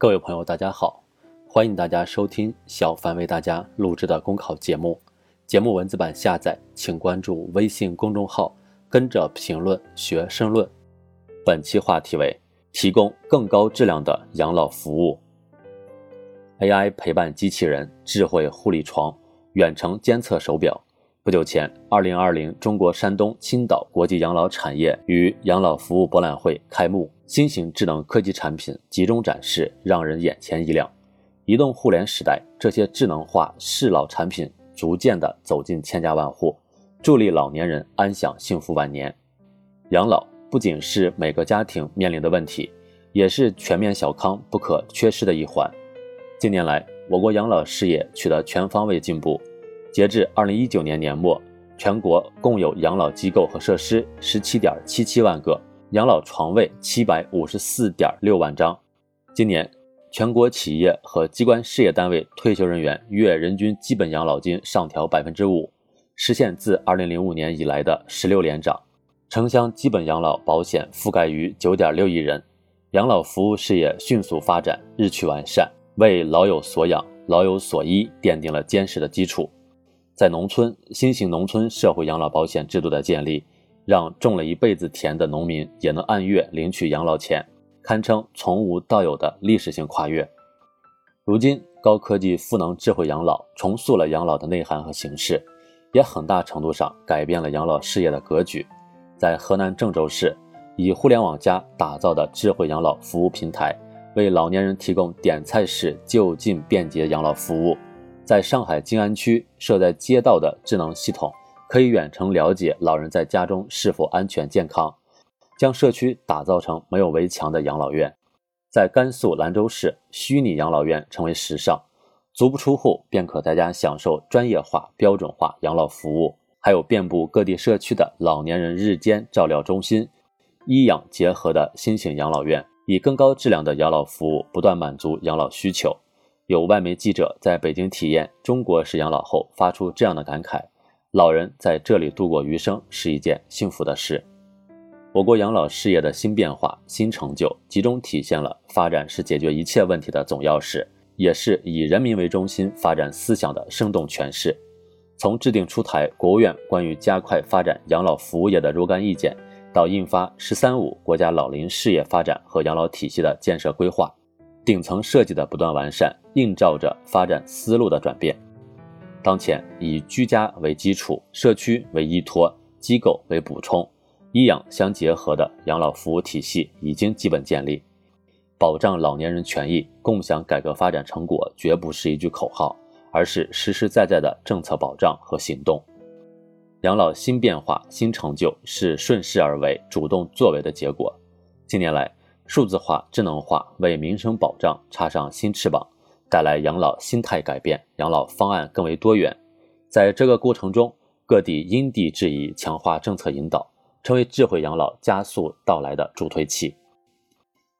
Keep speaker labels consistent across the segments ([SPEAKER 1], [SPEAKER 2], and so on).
[SPEAKER 1] 各位朋友，大家好，欢迎大家收听小凡为大家录制的公考节目。节目文字版下载，请关注微信公众号，跟着评论学申论。本期话题为提供更高质量的养老服务。AI 陪伴机器人、智慧护理床、远程监测手表。不久前，二零二零中国山东青岛国际养老产业与养老服务博览会开幕，新型智能科技产品集中展示，让人眼前一亮。移动互联时代，这些智能化适老产品逐渐的走进千家万户，助力老年人安享幸福晚年。养老不仅是每个家庭面临的问题，也是全面小康不可缺失的一环。近年来，我国养老事业取得全方位进步。截至二零一九年年末，全国共有养老机构和设施十七点七七万个，养老床位七百五十四点六万张。今年，全国企业和机关事业单位退休人员月人均基本养老金上调百分之五，实现自二零零五年以来的十六连涨。城乡基本养老保险覆盖于九点六亿人，养老服务事业迅速发展，日趋完善，为老有所养、老有所依奠定了坚实的基础。在农村，新型农村社会养老保险制度的建立，让种了一辈子田的农民也能按月领取养老钱，堪称从无到有的历史性跨越。如今，高科技赋能智慧养老，重塑了养老的内涵和形式，也很大程度上改变了养老事业的格局。在河南郑州市，以互联网加打造的智慧养老服务平台，为老年人提供点菜式就近便捷养老服务。在上海静安区设在街道的智能系统，可以远程了解老人在家中是否安全健康，将社区打造成没有围墙的养老院。在甘肃兰州市，虚拟养老院成为时尚，足不出户便可在家享受专业化、标准化养老服务。还有遍布各地社区的老年人日间照料中心，医养结合的新型养老院，以更高质量的养老服务不断满足养老需求。有外媒记者在北京体验中国式养老后，发出这样的感慨：老人在这里度过余生是一件幸福的事。我国养老事业的新变化、新成就，集中体现了发展是解决一切问题的总钥匙，也是以人民为中心发展思想的生动诠释。从制定出台国务院关于加快发展养老服务业的若干意见，到印发“十三五”国家老龄事业发展和养老体系的建设规划。顶层设计的不断完善，映照着发展思路的转变。当前以居家为基础、社区为依托、机构为补充、医养相结合的养老服务体系已经基本建立。保障老年人权益、共享改革发展成果，绝不是一句口号，而是实实在在的政策保障和行动。养老新变化、新成就是顺势而为、主动作为的结果。近年来，数字化、智能化为民生保障插上新翅膀，带来养老心态改变，养老方案更为多元。在这个过程中，各地因地制宜强化政策引导，成为智慧养老加速到来的助推器。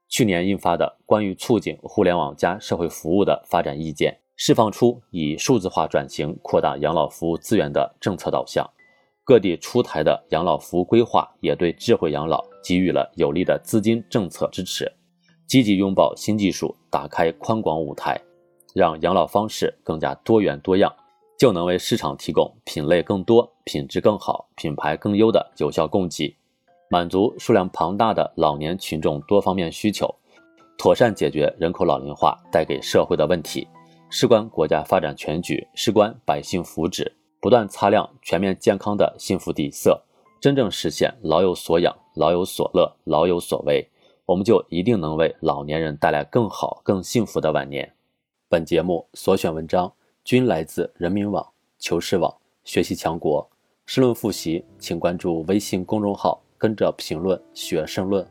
[SPEAKER 1] 去年印发的关于促进互联网加社会服务的发展意见，释放出以数字化转型扩大养老服务资源的政策导向。各地出台的养老服务规划也对智慧养老给予了有力的资金政策支持，积极拥抱新技术，打开宽广舞台，让养老方式更加多元多样，就能为市场提供品类更多、品质更好、品牌更优的有效供给，满足数量庞大的老年群众多方面需求，妥善解决人口老龄化带给社会的问题，事关国家发展全局，事关百姓福祉。不断擦亮全面健康的幸福底色，真正实现老有所养、老有所乐、老有所为，我们就一定能为老年人带来更好、更幸福的晚年。本节目所选文章均来自人民网、求是网、学习强国。申论复习，请关注微信公众号，跟着评论学申论。